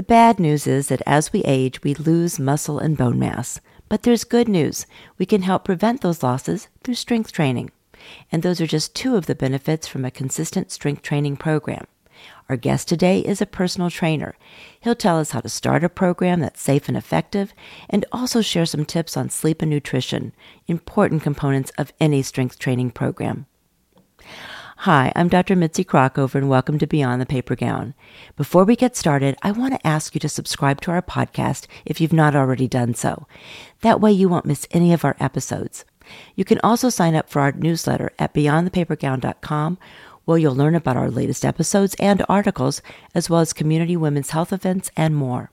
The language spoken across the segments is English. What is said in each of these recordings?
The bad news is that as we age, we lose muscle and bone mass. But there's good news. We can help prevent those losses through strength training. And those are just two of the benefits from a consistent strength training program. Our guest today is a personal trainer. He'll tell us how to start a program that's safe and effective and also share some tips on sleep and nutrition, important components of any strength training program. Hi, I'm Dr. Mitzi Krockover and welcome to Beyond the Paper Gown. Before we get started, I want to ask you to subscribe to our podcast if you've not already done so. That way you won't miss any of our episodes. You can also sign up for our newsletter at beyondthepapergown.com where you'll learn about our latest episodes and articles, as well as community women's health events and more.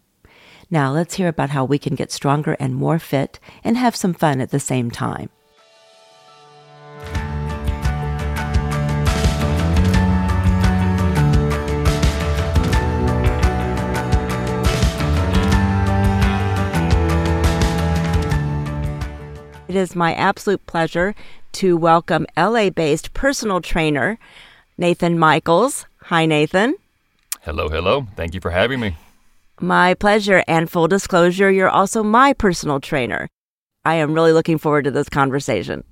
Now let's hear about how we can get stronger and more fit and have some fun at the same time. It is my absolute pleasure to welcome LA based personal trainer Nathan Michaels. Hi, Nathan. Hello, hello. Thank you for having me. My pleasure. And full disclosure, you're also my personal trainer. I am really looking forward to this conversation.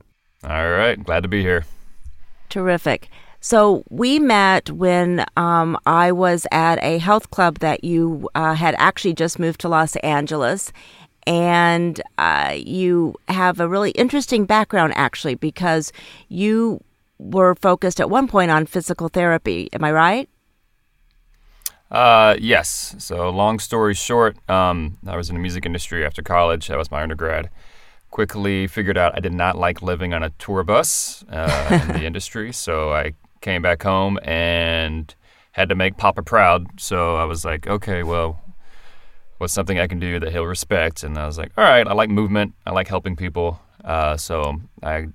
All right. Glad to be here. Terrific. So we met when um, I was at a health club that you uh, had actually just moved to Los Angeles, and uh, you have a really interesting background actually because you were focused at one point on physical therapy. Am I right? Uh, yes. So, long story short, um, I was in the music industry after college. That was my undergrad. Quickly figured out I did not like living on a tour bus uh, in the industry. So, I came back home and had to make Papa proud. So, I was like, okay, well, what's something I can do that he'll respect? And I was like, all right, I like movement. I like helping people. Uh, so I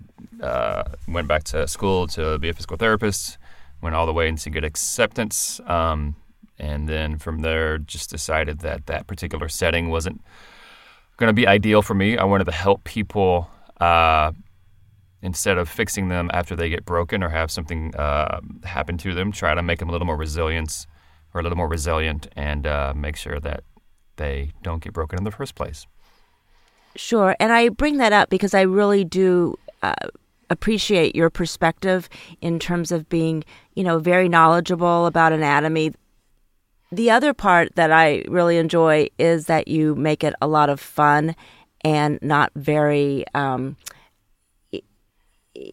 uh, went back to school to be a physical therapist, went all the way into good acceptance. Um, and then from there, just decided that that particular setting wasn't going to be ideal for me. I wanted to help people uh, instead of fixing them after they get broken or have something uh, happen to them, try to make them a little more resilient or a little more resilient and uh, make sure that they don't get broken in the first place. Sure. And I bring that up because I really do uh, appreciate your perspective in terms of being, you know, very knowledgeable about anatomy. The other part that I really enjoy is that you make it a lot of fun and not very um,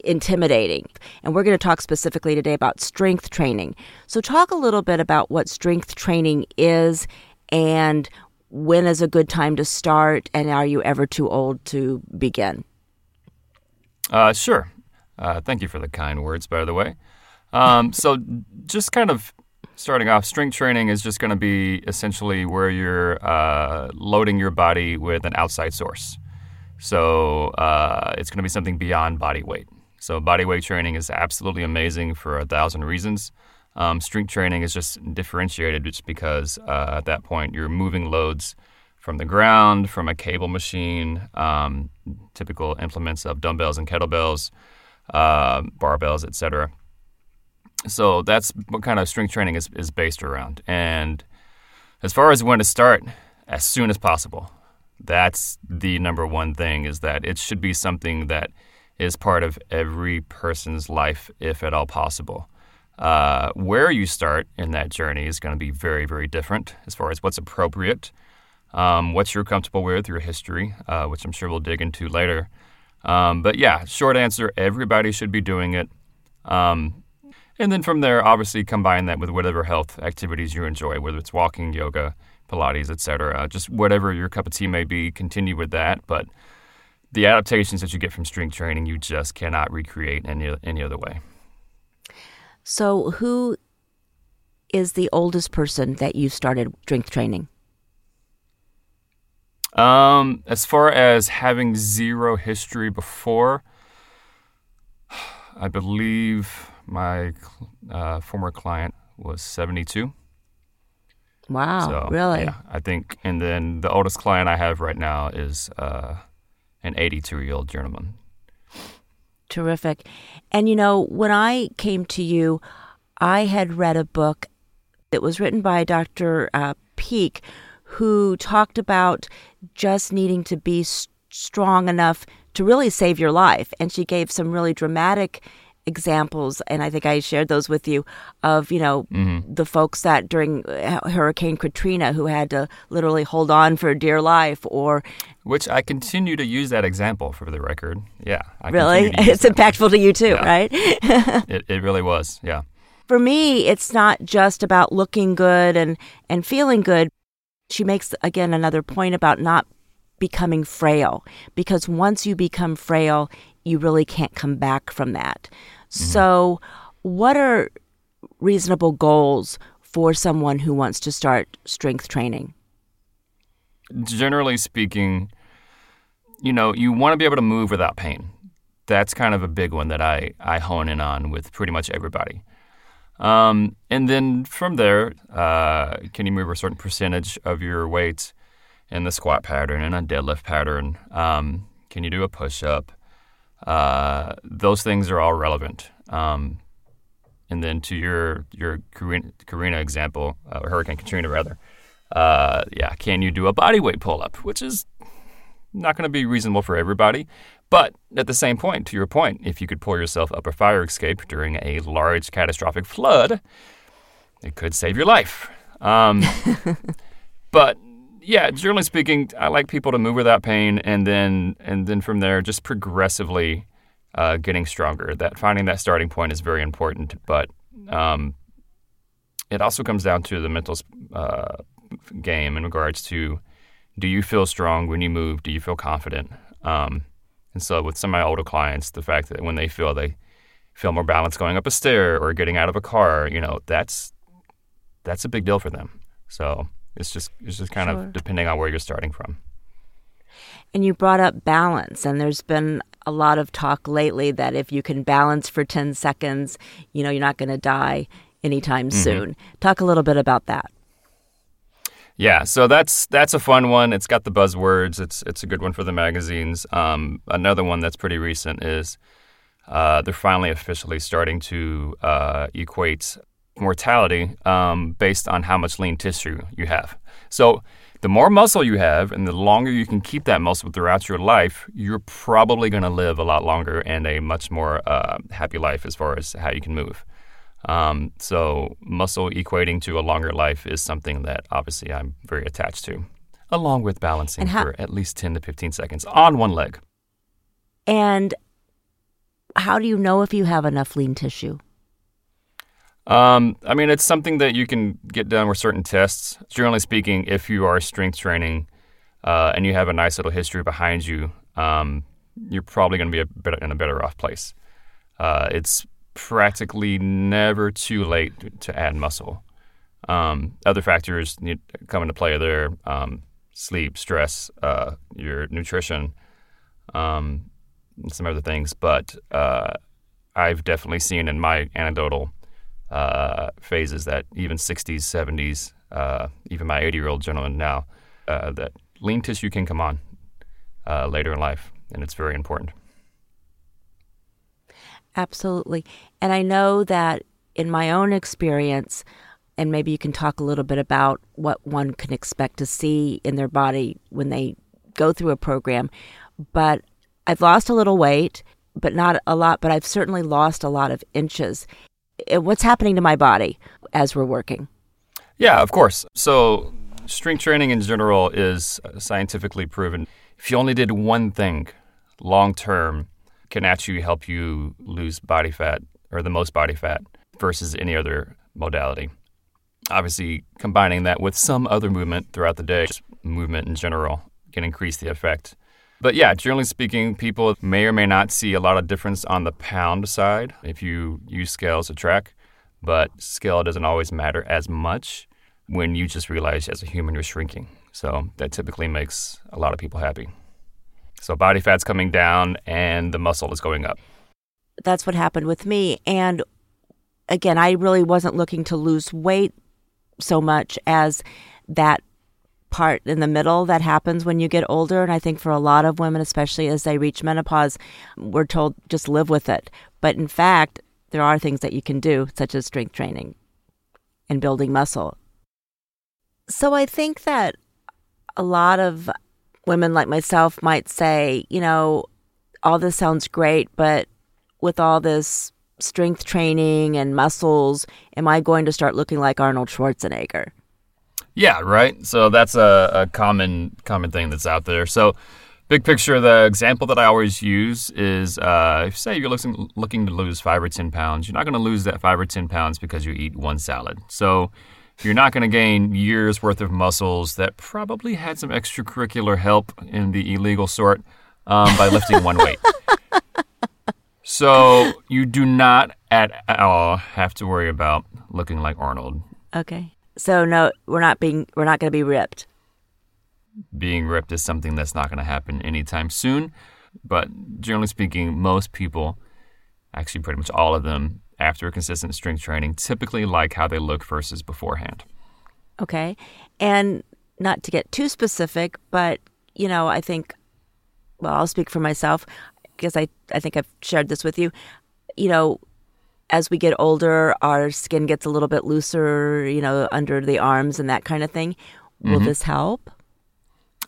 intimidating. And we're going to talk specifically today about strength training. So, talk a little bit about what strength training is and when is a good time to start, and are you ever too old to begin? Uh, sure. Uh, thank you for the kind words, by the way. Um, so, just kind of starting off, strength training is just going to be essentially where you're uh, loading your body with an outside source. So, uh, it's going to be something beyond body weight. So, body weight training is absolutely amazing for a thousand reasons. Um, strength training is just differentiated just because uh, at that point you're moving loads from the ground, from a cable machine, um, typical implements of dumbbells and kettlebells, uh, barbells, etc. So that's what kind of strength training is, is based around. And as far as when to start, as soon as possible. That's the number one thing is that it should be something that is part of every person's life, if at all possible. Uh, where you start in that journey is going to be very, very different as far as what's appropriate, um, what you're comfortable with, your history, uh, which I'm sure we'll dig into later. Um, but yeah, short answer everybody should be doing it. Um, and then from there, obviously combine that with whatever health activities you enjoy, whether it's walking, yoga, Pilates, etc. Just whatever your cup of tea may be, continue with that. But the adaptations that you get from strength training, you just cannot recreate any any other way. So, who is the oldest person that you started strength training? Um, as far as having zero history before, I believe my uh, former client was 72. Wow, so, really? Yeah, I think. And then the oldest client I have right now is uh, an 82 year old gentleman. Terrific. And you know, when I came to you, I had read a book that was written by Dr. Uh, Peak who talked about just needing to be strong enough to really save your life. And she gave some really dramatic examples and i think i shared those with you of you know mm-hmm. the folks that during uh, hurricane katrina who had to literally hold on for dear life or which i continue to use that example for the record. Yeah I really? it's impactful to you too yeah. right? It, it really was yeah. For me it's not just about looking good and and feeling good. She makes again another point about not becoming frail because once you become frail you really can't come back from that Mm-hmm. So, what are reasonable goals for someone who wants to start strength training? Generally speaking, you know, you want to be able to move without pain. That's kind of a big one that I, I hone in on with pretty much everybody. Um, and then from there, uh, can you move a certain percentage of your weight in the squat pattern and a deadlift pattern? Um, can you do a push up? Uh, those things are all relevant. Um, and then to your your Karina, Karina example, uh, Hurricane Katrina rather, uh, yeah, can you do a body weight pull up, which is not going to be reasonable for everybody. But at the same point, to your point, if you could pull yourself up a fire escape during a large catastrophic flood, it could save your life. Um, but yeah, generally speaking, I like people to move without pain, and then and then from there, just progressively uh, getting stronger. That finding that starting point is very important, but um, it also comes down to the mental uh, game in regards to do you feel strong when you move? Do you feel confident? Um, and so, with some of my older clients, the fact that when they feel they feel more balanced going up a stair or getting out of a car, you know, that's that's a big deal for them. So it's just it's just kind sure. of depending on where you're starting from. And you brought up balance, and there's been a lot of talk lately that if you can balance for 10 seconds, you know, you're not going to die anytime mm-hmm. soon. Talk a little bit about that. Yeah, so that's that's a fun one. It's got the buzzwords. It's it's a good one for the magazines. Um, another one that's pretty recent is uh, they're finally officially starting to uh, equate mortality um, based on how much lean tissue you have. So the more muscle you have and the longer you can keep that muscle throughout your life, you're probably going to live a lot longer and a much more uh, happy life as far as how you can move. Um, so muscle equating to a longer life is something that obviously I'm very attached to, along with balancing how, for at least 10 to 15 seconds on one leg. And how do you know if you have enough lean tissue? Um, I mean, it's something that you can get done with certain tests. Generally speaking, if you are strength training uh, and you have a nice little history behind you, um, you're probably going to be a in a better off place. Uh, it's practically never too late to add muscle. Um, other factors come into play there: um, sleep, stress, uh, your nutrition, um, some other things. But uh, I've definitely seen in my anecdotal uh, phases that even 60s, 70s, uh, even my 80 year old gentleman now, uh, that lean tissue can come on uh, later in life, and it's very important. Absolutely. And I know that in my own experience, and maybe you can talk a little bit about what one can expect to see in their body when they go through a program. But I've lost a little weight, but not a lot, but I've certainly lost a lot of inches. Uh, what's happening to my body as we're working? Yeah, of course. So, strength training in general is scientifically proven. If you only did one thing long term, can actually help you lose body fat or the most body fat versus any other modality. Obviously, combining that with some other movement throughout the day, just movement in general, can increase the effect. But yeah, generally speaking, people may or may not see a lot of difference on the pound side if you use scales to track, but scale doesn't always matter as much when you just realize as a human you're shrinking. So that typically makes a lot of people happy. So body fat's coming down and the muscle is going up. That's what happened with me. And again, I really wasn't looking to lose weight so much as that part in the middle that happens when you get older. And I think for a lot of women, especially as they reach menopause, we're told just live with it. But in fact, there are things that you can do, such as strength training and building muscle. So I think that a lot of women like myself might say, you know, all this sounds great, but with all this strength training and muscles, am I going to start looking like Arnold Schwarzenegger? Yeah, right. So that's a, a common common thing that's out there. So big picture, the example that I always use is uh, say you're looking, looking to lose five or 10 pounds, you're not going to lose that five or 10 pounds because you eat one salad. So you're not going to gain years worth of muscles that probably had some extracurricular help in the illegal sort um, by lifting one weight. So you do not at all have to worry about looking like Arnold. Okay. So no, we're not being we're not going to be ripped. Being ripped is something that's not going to happen anytime soon, but generally speaking, most people, actually pretty much all of them, after consistent strength training, typically like how they look versus beforehand. Okay. And not to get too specific, but you know, I think well, I'll speak for myself because I, I think I've shared this with you. You know, as we get older, our skin gets a little bit looser, you know, under the arms and that kind of thing. Will mm-hmm. this help?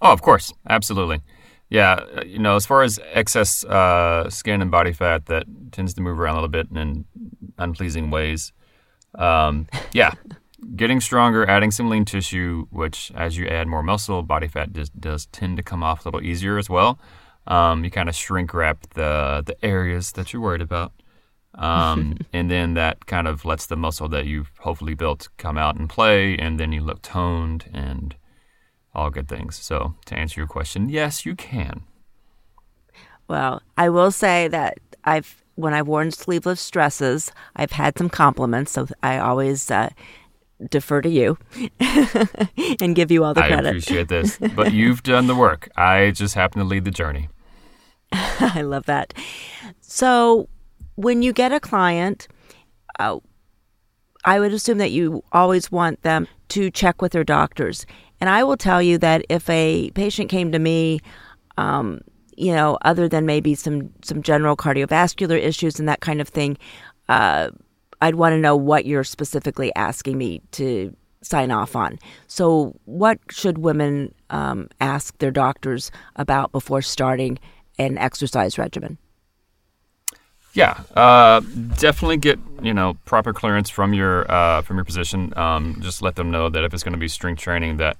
Oh, of course. Absolutely. Yeah. Uh, you know, as far as excess uh, skin and body fat that tends to move around a little bit in unpleasing ways, um, yeah. Getting stronger, adding some lean tissue, which as you add more muscle, body fat does, does tend to come off a little easier as well. Um, you kind of shrink wrap the the areas that you're worried about, um, and then that kind of lets the muscle that you've hopefully built come out and play, and then you look toned and all good things. So to answer your question, yes, you can. Well, I will say that I've when I've worn sleeveless dresses, I've had some compliments, so I always uh, defer to you and give you all the credit. I appreciate this, but you've done the work. I just happen to lead the journey. I love that. So, when you get a client, uh, I would assume that you always want them to check with their doctors. And I will tell you that if a patient came to me, um, you know, other than maybe some some general cardiovascular issues and that kind of thing, uh, I'd want to know what you're specifically asking me to sign off on. So, what should women um, ask their doctors about before starting an exercise regimen? Yeah, uh, definitely get you know proper clearance from your uh, from your physician. Um, just let them know that if it's going to be strength training, that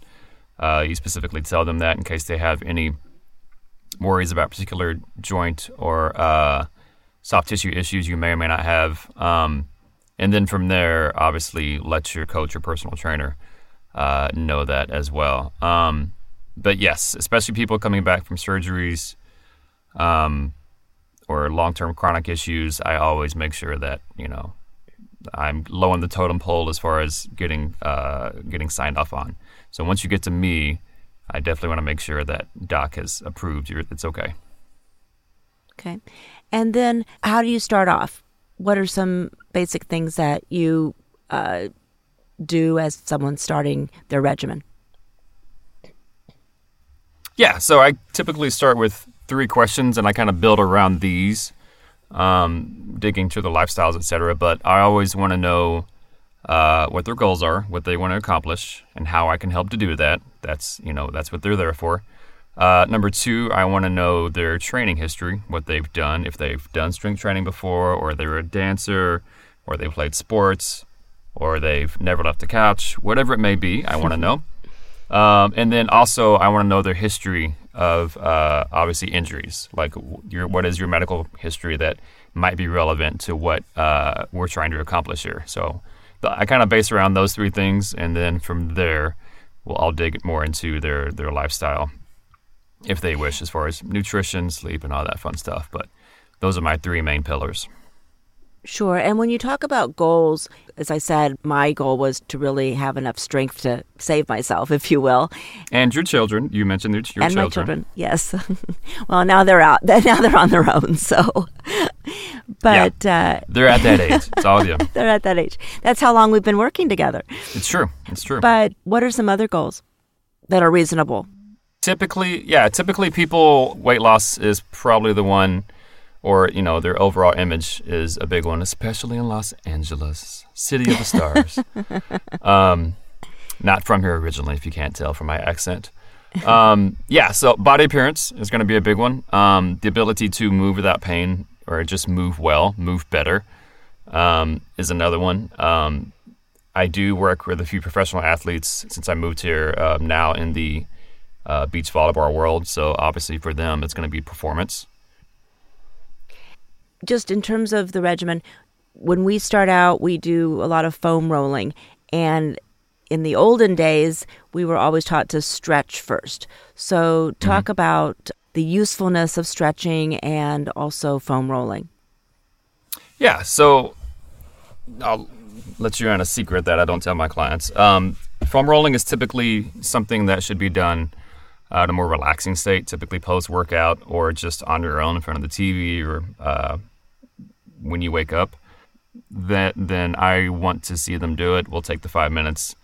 uh, you specifically tell them that in case they have any worries about particular joint or uh, soft tissue issues you may or may not have. Um, and then from there, obviously, let your coach or personal trainer uh, know that as well. Um, but yes, especially people coming back from surgeries um, or long term chronic issues, I always make sure that, you know, I'm low on the totem pole as far as getting uh, getting signed off on. So once you get to me, I definitely want to make sure that doc has approved you. it's okay. Okay. And then how do you start off? What are some basic things that you uh, do as someone starting their regimen? Yeah, so I typically start with three questions, and I kind of build around these, um, digging through the lifestyles, etc. But I always want to know uh, what their goals are, what they want to accomplish, and how I can help to do that. That's you know that's what they're there for. Uh, number two, I want to know their training history, what they've done, if they've done strength training before, or they're a dancer, or they played sports, or they've never left the couch, whatever it may be. I want to know. Um, and then also, I want to know their history of uh, obviously injuries. Like, your what is your medical history that might be relevant to what uh, we're trying to accomplish here? So, I kind of base around those three things, and then from there, we'll all dig more into their their lifestyle, if they wish, as far as nutrition, sleep, and all that fun stuff. But those are my three main pillars. Sure. And when you talk about goals, as I said, my goal was to really have enough strength to save myself, if you will. And your children. You mentioned your, your and children. my children, yes. well, now they're out. Now they're on their own. So, but yeah, uh, they're at that age. It's all you. they're at that age. That's how long we've been working together. It's true. It's true. But what are some other goals that are reasonable? Typically, yeah. Typically, people weight loss is probably the one or you know their overall image is a big one, especially in Los Angeles, city of the stars. um, not from here originally, if you can't tell from my accent. Um, yeah, so body appearance is going to be a big one. Um, the ability to move without pain or just move well, move better um, is another one. Um, I do work with a few professional athletes since I moved here uh, now in the uh, beach volleyball world. So obviously for them, it's going to be performance. Just in terms of the regimen, when we start out, we do a lot of foam rolling. And in the olden days, we were always taught to stretch first. So, talk mm-hmm. about the usefulness of stretching and also foam rolling. Yeah. So, I'll let you in a secret that I don't tell my clients. Um, foam rolling is typically something that should be done uh, at a more relaxing state, typically post workout or just on your own in front of the TV or uh, when you wake up. That then I want to see them do it. We'll take the five minutes.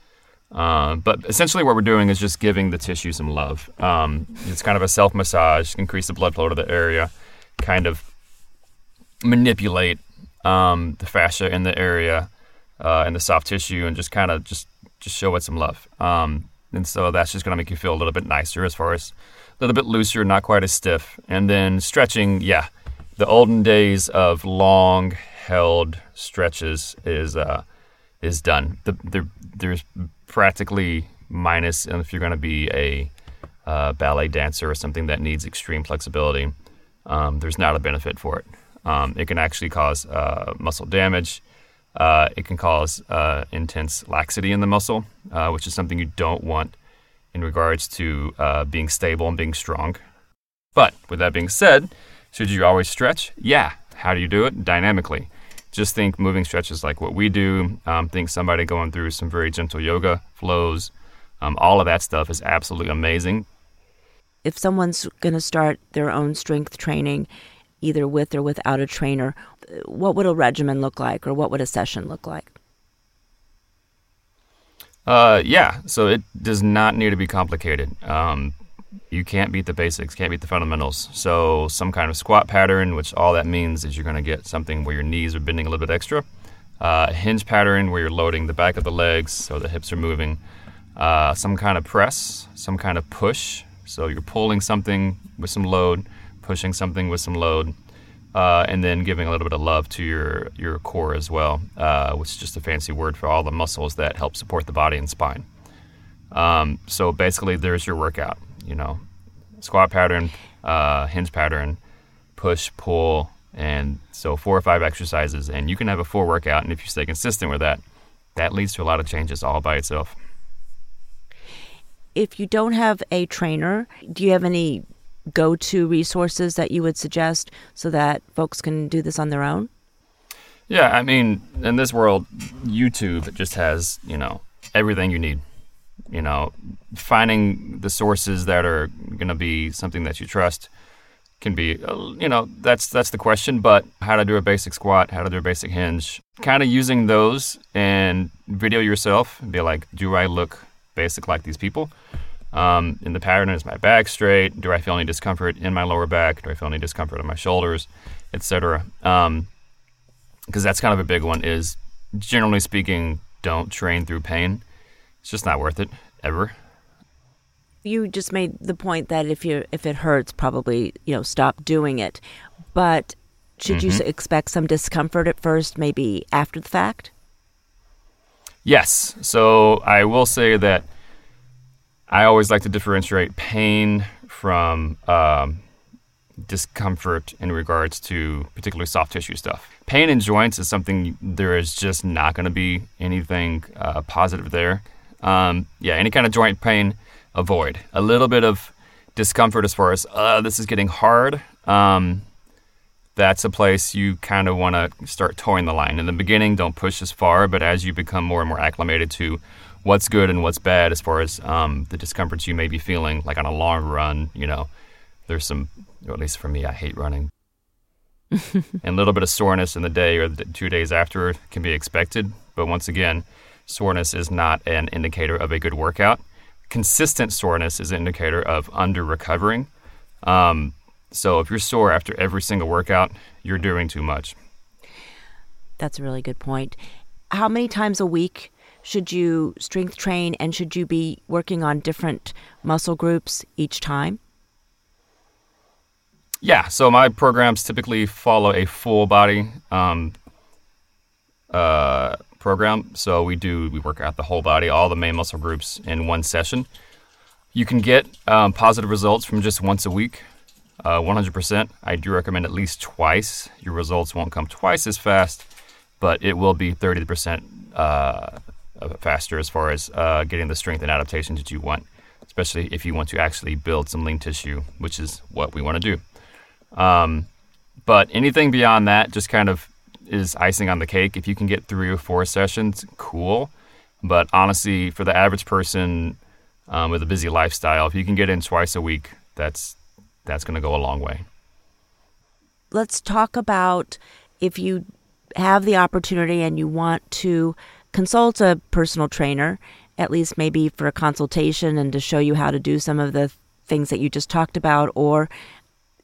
Uh, but essentially, what we're doing is just giving the tissue some love. Um, it's kind of a self massage, increase the blood flow to the area, kind of manipulate um, the fascia in the area uh, and the soft tissue, and just kind of just just show it some love. Um, and so that's just going to make you feel a little bit nicer as far as a little bit looser, not quite as stiff. And then stretching, yeah, the olden days of long held stretches is uh, is done. The, the, there's practically minus if you're going to be a uh, ballet dancer or something that needs extreme flexibility. Um, there's not a benefit for it. Um, it can actually cause uh, muscle damage. Uh, it can cause uh, intense laxity in the muscle, uh, which is something you don't want in regards to uh, being stable and being strong. But with that being said, should you always stretch? Yeah. How do you do it? Dynamically. Just think moving stretches like what we do. Um, think somebody going through some very gentle yoga flows. Um, all of that stuff is absolutely amazing. If someone's going to start their own strength training, either with or without a trainer, what would a regimen look like or what would a session look like? Uh, yeah, so it does not need to be complicated. Um, you can't beat the basics, can't beat the fundamentals. So, some kind of squat pattern, which all that means is you're going to get something where your knees are bending a little bit extra. Uh, hinge pattern where you're loading the back of the legs so the hips are moving. Uh, some kind of press, some kind of push. So, you're pulling something with some load, pushing something with some load, uh, and then giving a little bit of love to your your core as well, uh, which is just a fancy word for all the muscles that help support the body and spine. Um, so basically, there's your workout. You know, squat pattern, uh, hinge pattern, push, pull, and so four or five exercises, and you can have a full workout. And if you stay consistent with that, that leads to a lot of changes all by itself. If you don't have a trainer, do you have any go to resources that you would suggest so that folks can do this on their own? Yeah, I mean, in this world, YouTube just has, you know, everything you need. You know, finding the sources that are going to be something that you trust can be, uh, you know, that's that's the question. But how to do a basic squat, how to do a basic hinge, kind of using those and video yourself and be like, do I look basic like these people? Um, in the pattern, is my back straight? Do I feel any discomfort in my lower back? Do I feel any discomfort in my shoulders, etc.? Um, because that's kind of a big one. Is generally speaking, don't train through pain. It's just not worth it ever. You just made the point that if you if it hurts, probably you know stop doing it. But should mm-hmm. you expect some discomfort at first, maybe after the fact? Yes. So I will say that I always like to differentiate pain from um, discomfort in regards to particularly soft tissue stuff. Pain in joints is something there is just not going to be anything uh, positive there. Um, yeah, any kind of joint pain, avoid. A little bit of discomfort as far as uh, this is getting hard. Um, that's a place you kind of want to start toeing the line. In the beginning, don't push as far, but as you become more and more acclimated to what's good and what's bad as far as um, the discomforts you may be feeling, like on a long run. You know, there's some, or at least for me, I hate running. and a little bit of soreness in the day or the two days after can be expected. But once again, soreness is not an indicator of a good workout. Consistent soreness is an indicator of under recovering. Um, so if you're sore after every single workout, you're doing too much. That's a really good point. How many times a week should you strength train and should you be working on different muscle groups each time? Yeah, so my programs typically follow a full body um, uh, program. So we do we work out the whole body, all the main muscle groups in one session. You can get um, positive results from just once a week, uh, 100%. I do recommend at least twice. Your results won't come twice as fast, but it will be 30% uh, faster as far as uh, getting the strength and adaptations that you want, especially if you want to actually build some lean tissue, which is what we want to do. Um, but anything beyond that just kind of is icing on the cake. If you can get three or four sessions, cool. But honestly, for the average person um, with a busy lifestyle, if you can get in twice a week, that's that's going to go a long way. Let's talk about if you have the opportunity and you want to consult a personal trainer, at least maybe for a consultation and to show you how to do some of the things that you just talked about, or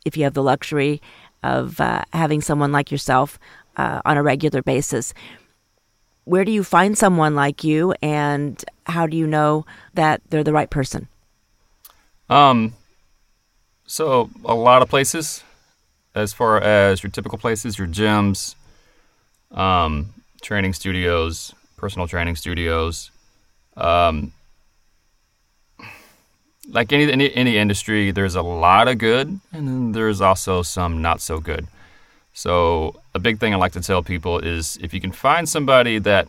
if you have the luxury of uh, having someone like yourself uh, on a regular basis. Where do you find someone like you, and how do you know that they're the right person? Um, so a lot of places, as far as your typical places, your gyms, um, training studios, personal training studios. Um, like any, any any industry, there's a lot of good, and then there's also some not so good. So a big thing I like to tell people is if you can find somebody that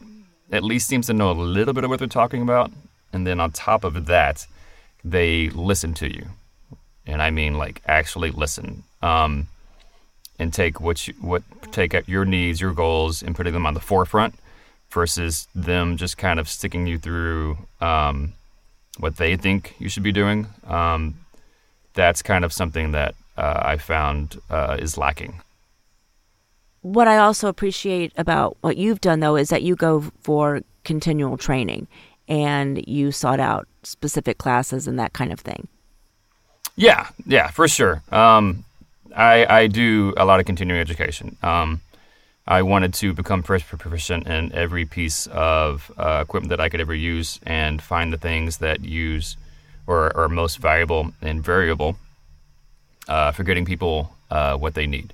at least seems to know a little bit of what they're talking about, and then on top of that, they listen to you, and I mean like actually listen, um, and take what you, what take your needs, your goals, and putting them on the forefront, versus them just kind of sticking you through. Um, what they think you should be doing. Um, that's kind of something that uh, I found uh, is lacking. What I also appreciate about what you've done, though, is that you go for continual training and you sought out specific classes and that kind of thing. Yeah, yeah, for sure. Um, I, I do a lot of continuing education. Um, I wanted to become proficient in every piece of uh, equipment that I could ever use and find the things that use or are most valuable and variable uh, for getting people uh, what they need.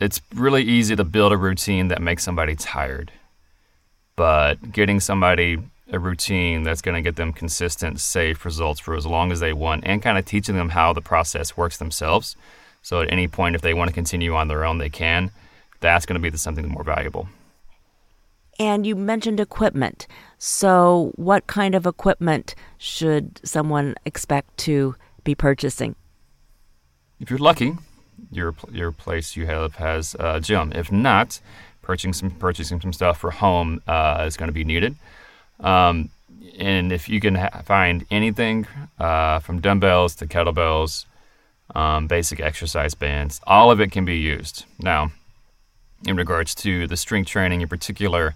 It's really easy to build a routine that makes somebody tired, but getting somebody a routine that's going to get them consistent, safe results for as long as they want, and kind of teaching them how the process works themselves. So at any point, if they want to continue on their own, they can that's going to be the, something more valuable. And you mentioned equipment. So, what kind of equipment should someone expect to be purchasing? If you're lucky, your your place you have has a gym. If not, purchasing some purchasing some stuff for home uh, is going to be needed. Um, and if you can ha- find anything uh, from dumbbells to kettlebells, um, basic exercise bands, all of it can be used. Now, in regards to the strength training in particular,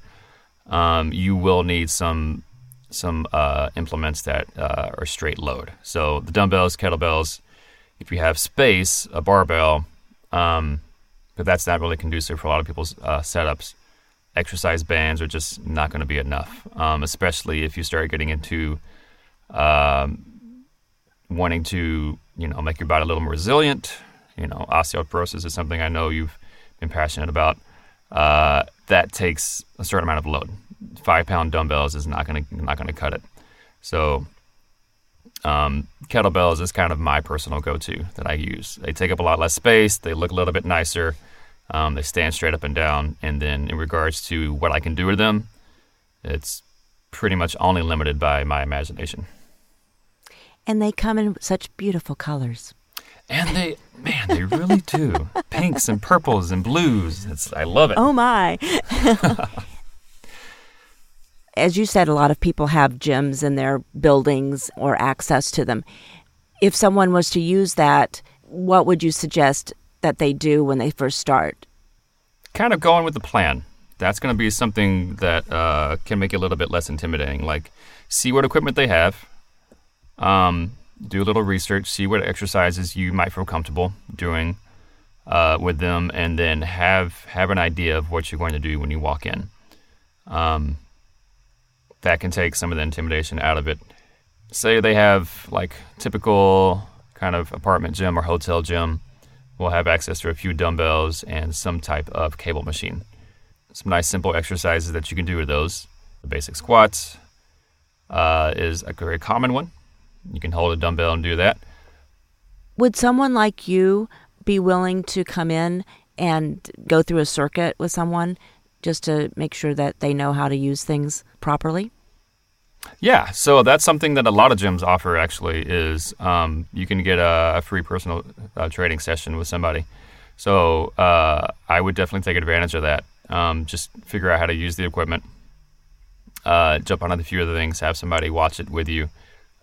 um, you will need some some uh, implements that uh, are straight load. So the dumbbells, kettlebells. If you have space, a barbell, um, but that's not really conducive for a lot of people's uh, setups. Exercise bands are just not going to be enough, um, especially if you start getting into um, wanting to, you know, make your body a little more resilient. You know, osteoporosis is something I know you've been passionate about, uh, that takes a certain amount of load. Five pound dumbbells is not going to not to cut it. So um, kettlebells is kind of my personal go-to that I use. They take up a lot less space. They look a little bit nicer. Um, they stand straight up and down. And then in regards to what I can do with them, it's pretty much only limited by my imagination. And they come in such beautiful colors. And they, man, they really do. Pinks and purples and blues. It's, I love it. Oh my. As you said, a lot of people have gyms in their buildings or access to them. If someone was to use that, what would you suggest that they do when they first start? Kind of going with the plan. That's going to be something that uh, can make it a little bit less intimidating. Like, see what equipment they have. Um, do a little research, see what exercises you might feel comfortable doing uh, with them, and then have have an idea of what you're going to do when you walk in. Um, that can take some of the intimidation out of it. Say they have like typical kind of apartment gym or hotel gym, we'll have access to a few dumbbells and some type of cable machine. Some nice simple exercises that you can do with those. The basic squats uh, is a very common one. You can hold a dumbbell and do that. Would someone like you be willing to come in and go through a circuit with someone just to make sure that they know how to use things properly? Yeah, so that's something that a lot of gyms offer. Actually, is um, you can get a, a free personal uh, training session with somebody. So uh, I would definitely take advantage of that. Um, just figure out how to use the equipment, uh, jump on a few other things, have somebody watch it with you.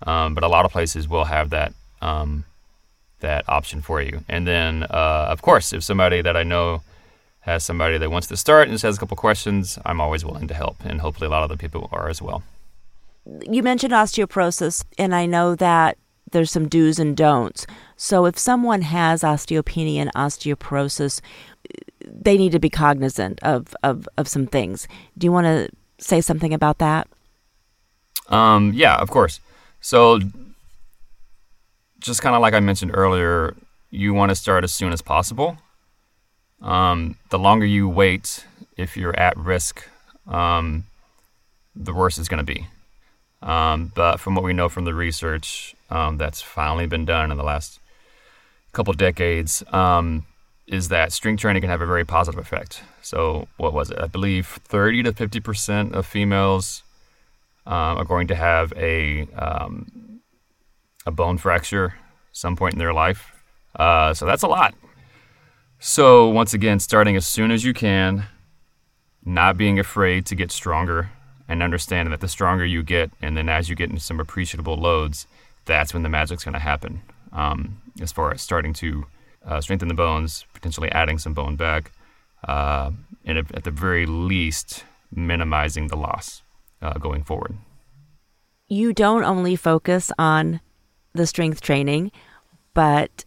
Um, but a lot of places will have that um, that option for you. And then, uh, of course, if somebody that I know has somebody that wants to start and just has a couple questions, I'm always willing to help, and hopefully a lot of the people are as well you mentioned osteoporosis, and I know that there's some do's and don'ts. So if someone has osteopenia and osteoporosis, they need to be cognizant of, of, of some things. Do you want to say something about that? Um, yeah, of course. So just kind of like I mentioned earlier, you want to start as soon as possible. Um, the longer you wait, if you're at risk, um, the worse it's going to be. Um, but from what we know from the research um, that's finally been done in the last couple decades, um, is that strength training can have a very positive effect. So, what was it? I believe 30 to 50 percent of females um, are going to have a um, a bone fracture some point in their life. Uh, so that's a lot. So once again, starting as soon as you can, not being afraid to get stronger, and understanding that the stronger you get, and then as you get into some appreciable loads, that's when the magic's going to happen. Um, as far as starting to uh, strengthen the bones, potentially adding some bone back, uh, and at the very least, minimizing the loss uh, going forward. You don't only focus on the strength training, but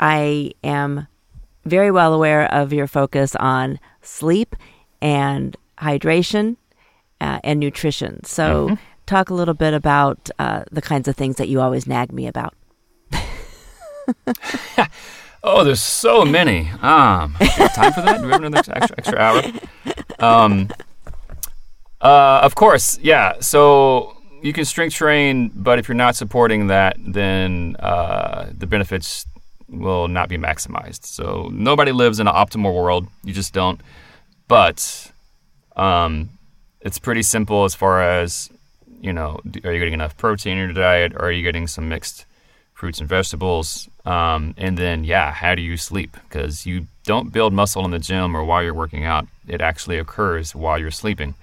I am very well aware of your focus on sleep and hydration uh, and nutrition. So, mm-hmm. talk a little bit about uh, the kinds of things that you always nag me about. oh, there's so many. Um, time for that? Do we have another extra, extra hour? Um, uh, of course, yeah. So you can strength train, but if you're not supporting that, then uh, the benefits will not be maximized. So nobody lives in an optimal world. You just don't. But um, it's pretty simple as far as you know are you getting enough protein in your diet or are you getting some mixed fruits and vegetables um, and then yeah how do you sleep because you don't build muscle in the gym or while you're working out it actually occurs while you're sleeping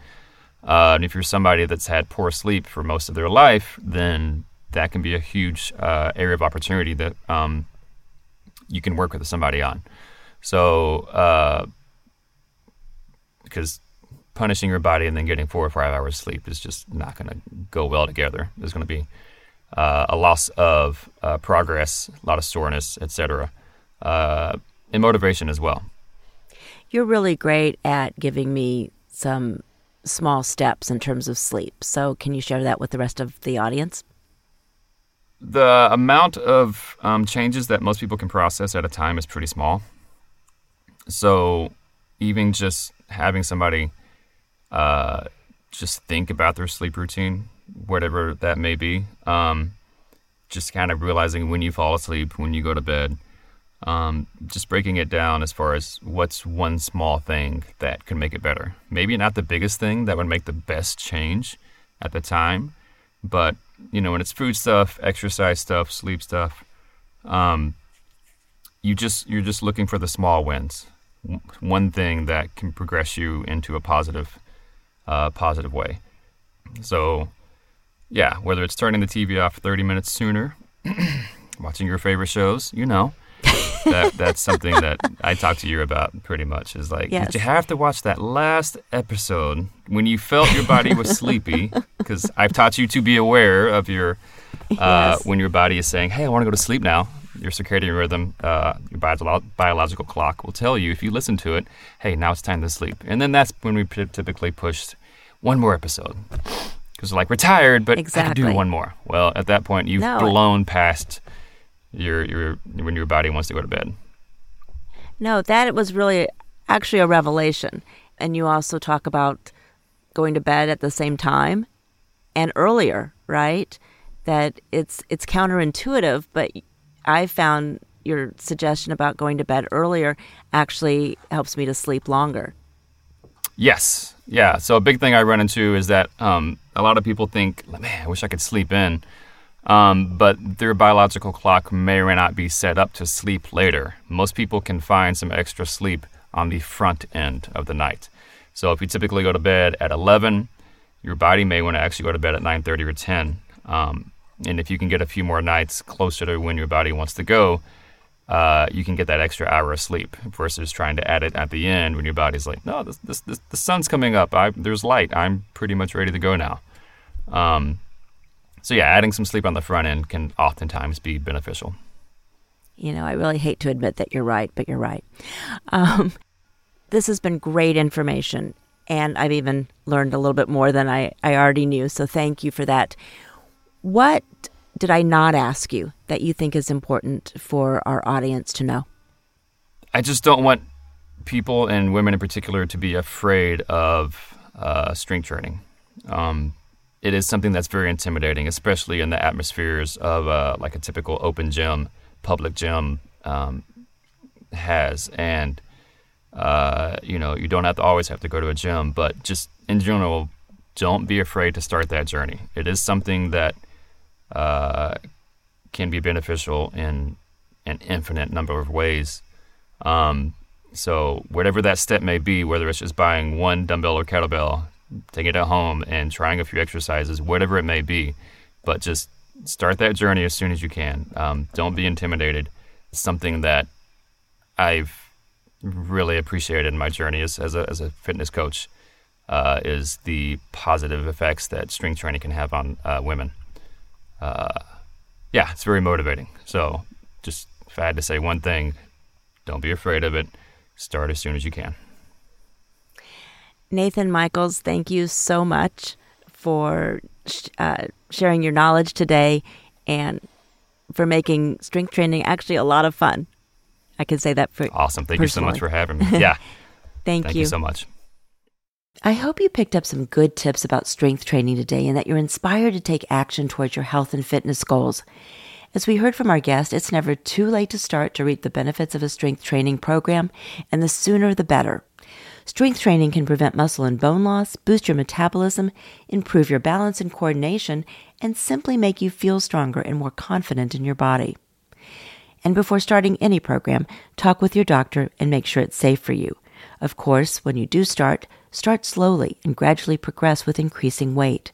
uh, and if you're somebody that's had poor sleep for most of their life then that can be a huge uh, area of opportunity that um, you can work with somebody on so uh, because punishing your body and then getting four or five hours sleep is just not going to go well together. There's going to be uh, a loss of uh, progress, a lot of soreness, etc., uh, and motivation as well. You're really great at giving me some small steps in terms of sleep. So, can you share that with the rest of the audience? The amount of um, changes that most people can process at a time is pretty small. So, even just having somebody uh, just think about their sleep routine, whatever that may be. Um, just kind of realizing when you fall asleep, when you go to bed, um, just breaking it down as far as what's one small thing that can make it better. Maybe not the biggest thing that would make the best change at the time, but you know when it's food stuff, exercise stuff, sleep stuff, um, you just you're just looking for the small wins. One thing that can progress you into a positive uh, positive way. So, yeah, whether it's turning the TV off 30 minutes sooner, watching your favorite shows, you know, that that's something that I talk to you about pretty much. Is like, yes. did you have to watch that last episode when you felt your body was sleepy? Because I've taught you to be aware of your uh, yes. when your body is saying, "Hey, I want to go to sleep now." Your circadian rhythm, uh, your bio- biological clock will tell you if you listen to it, "Hey, now it's time to sleep." And then that's when we typically push one more episode Because like retired, but exactly. I can do one more. Well, at that point, you've no. blown past your your when your body wants to go to bed. No, that was really actually a revelation. And you also talk about going to bed at the same time and earlier, right? That it's it's counterintuitive, but I found your suggestion about going to bed earlier actually helps me to sleep longer. Yes, yeah. So a big thing I run into is that um, a lot of people think, "Man, I wish I could sleep in," um, but their biological clock may or may not be set up to sleep later. Most people can find some extra sleep on the front end of the night. So if you typically go to bed at 11, your body may want to actually go to bed at 9:30 or 10. Um, and if you can get a few more nights closer to when your body wants to go, uh, you can get that extra hour of sleep versus trying to add it at the end when your body's like, no, this, this, this, the sun's coming up. I, there's light. I'm pretty much ready to go now. Um, so yeah, adding some sleep on the front end can oftentimes be beneficial. You know, I really hate to admit that you're right, but you're right. Um, this has been great information, and I've even learned a little bit more than I, I already knew. So thank you for that. What did I not ask you that you think is important for our audience to know? I just don't want people and women in particular to be afraid of uh, strength training. Um, it is something that's very intimidating, especially in the atmospheres of uh, like a typical open gym, public gym um, has. And uh, you know, you don't have to always have to go to a gym, but just in general, don't be afraid to start that journey. It is something that uh, can be beneficial in an infinite number of ways. Um, so whatever that step may be, whether it's just buying one dumbbell or kettlebell, taking it at home and trying a few exercises, whatever it may be, but just start that journey as soon as you can. Um, don't be intimidated. It's something that I've really appreciated in my journey as, as, a, as a fitness coach uh, is the positive effects that strength training can have on uh, women. Uh, yeah, it's very motivating. So, just if I had to say one thing, don't be afraid of it. Start as soon as you can. Nathan Michaels, thank you so much for uh, sharing your knowledge today and for making strength training actually a lot of fun. I can say that for awesome. Thank personally. you so much for having me. Yeah, thank, thank you. you so much. I hope you picked up some good tips about strength training today and that you're inspired to take action towards your health and fitness goals. As we heard from our guest, it's never too late to start to reap the benefits of a strength training program, and the sooner the better. Strength training can prevent muscle and bone loss, boost your metabolism, improve your balance and coordination, and simply make you feel stronger and more confident in your body. And before starting any program, talk with your doctor and make sure it's safe for you. Of course, when you do start, start slowly and gradually progress with increasing weight.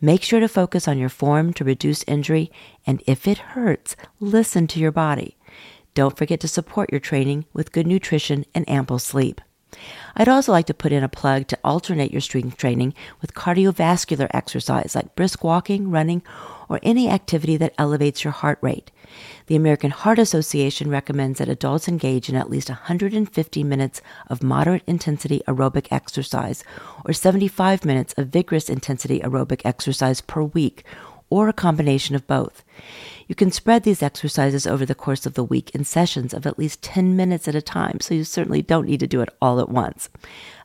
Make sure to focus on your form to reduce injury, and if it hurts, listen to your body. Don't forget to support your training with good nutrition and ample sleep. I'd also like to put in a plug to alternate your strength training with cardiovascular exercise like brisk walking, running, or any activity that elevates your heart rate. The American Heart Association recommends that adults engage in at least 150 minutes of moderate intensity aerobic exercise or 75 minutes of vigorous intensity aerobic exercise per week, or a combination of both. You can spread these exercises over the course of the week in sessions of at least 10 minutes at a time, so you certainly don't need to do it all at once.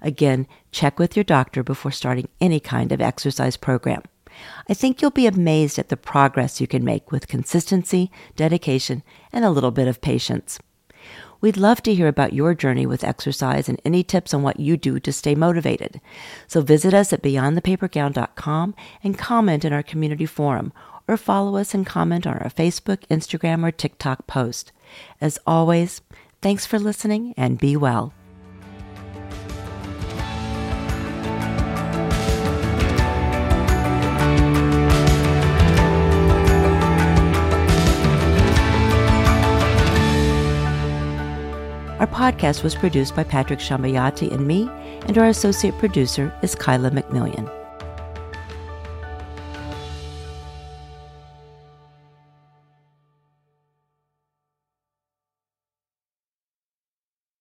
Again, check with your doctor before starting any kind of exercise program. I think you'll be amazed at the progress you can make with consistency, dedication, and a little bit of patience. We'd love to hear about your journey with exercise and any tips on what you do to stay motivated. So visit us at beyondthepapergown.com and comment in our community forum or follow us and comment on our Facebook, Instagram, or TikTok post. As always, thanks for listening and be well. Our podcast was produced by Patrick Shambayati and me, and our associate producer is Kyla McMillian.